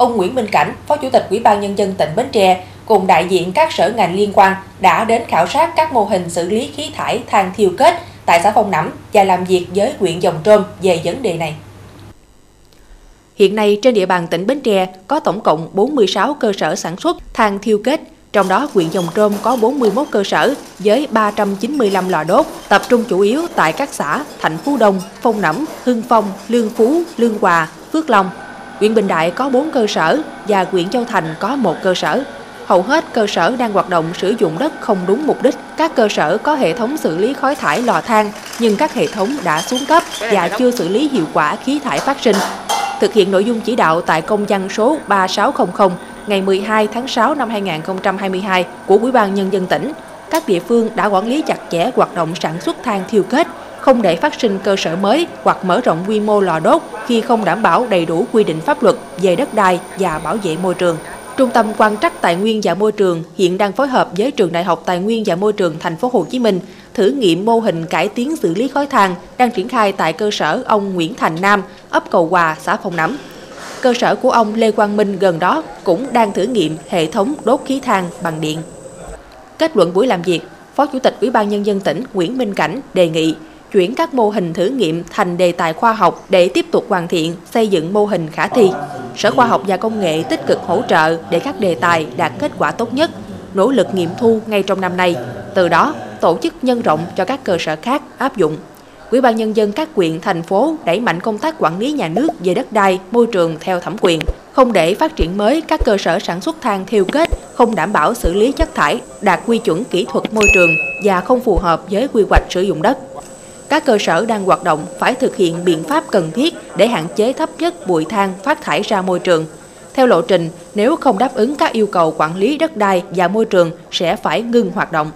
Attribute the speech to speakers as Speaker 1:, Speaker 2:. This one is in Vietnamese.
Speaker 1: ông Nguyễn Minh Cảnh, Phó Chủ tịch Ủy ban Nhân dân tỉnh Bến Tre, cùng đại diện các sở ngành liên quan đã đến khảo sát các mô hình xử lý khí thải than thiêu kết tại xã Phong Nẫm và làm việc với huyện Dòng Trôm về vấn đề này. Hiện nay trên địa bàn tỉnh Bến Tre có tổng cộng 46 cơ sở sản xuất than thiêu kết, trong đó huyện Dòng Trôm có 41 cơ sở với 395 lò đốt, tập trung chủ yếu tại các xã Thạnh Phú Đông, Phong Nẫm, Hưng Phong, Lương Phú, Lương Hòa, Phước Long. Huyện Bình Đại có 4 cơ sở và huyện Châu Thành có một cơ sở. Hầu hết cơ sở đang hoạt động sử dụng đất không đúng mục đích. Các cơ sở có hệ thống xử lý khói thải lò than, nhưng các hệ thống đã xuống cấp và chưa xử lý hiệu quả khí thải phát sinh. Thực hiện nội dung chỉ đạo tại công văn số 3600 ngày 12 tháng 6 năm 2022 của Ủy ban Nhân dân tỉnh, các địa phương đã quản lý chặt chẽ hoạt động sản xuất than thiêu kết, không để phát sinh cơ sở mới hoặc mở rộng quy mô lò đốt khi không đảm bảo đầy đủ quy định pháp luật về đất đai và bảo vệ môi trường. Trung tâm quan trắc tài nguyên và môi trường hiện đang phối hợp với trường Đại học Tài nguyên và Môi trường thành phố Hồ Chí Minh thử nghiệm mô hình cải tiến xử lý khói than đang triển khai tại cơ sở ông Nguyễn Thành Nam, ấp Cầu Hòa, xã Phong Nắm. Cơ sở của ông Lê Quang Minh gần đó cũng đang thử nghiệm hệ thống đốt khí than bằng điện. Kết luận buổi làm việc, Phó Chủ tịch Ủy ban Nhân dân tỉnh Nguyễn Minh Cảnh đề nghị chuyển các mô hình thử nghiệm thành đề tài khoa học để tiếp tục hoàn thiện, xây dựng mô hình khả thi. Sở Khoa học và Công nghệ tích cực hỗ trợ để các đề tài đạt kết quả tốt nhất, nỗ lực nghiệm thu ngay trong năm nay. Từ đó, tổ chức nhân rộng cho các cơ sở khác áp dụng. Ủy ban nhân dân các quyện, thành phố đẩy mạnh công tác quản lý nhà nước về đất đai, môi trường theo thẩm quyền, không để phát triển mới các cơ sở sản xuất than thiêu kết không đảm bảo xử lý chất thải, đạt quy chuẩn kỹ thuật môi trường và không phù hợp với quy hoạch sử dụng đất các cơ sở đang hoạt động phải thực hiện biện pháp cần thiết để hạn chế thấp nhất bụi than phát thải ra môi trường. Theo lộ trình, nếu không đáp ứng các yêu cầu quản lý đất đai và môi trường sẽ phải ngừng hoạt động.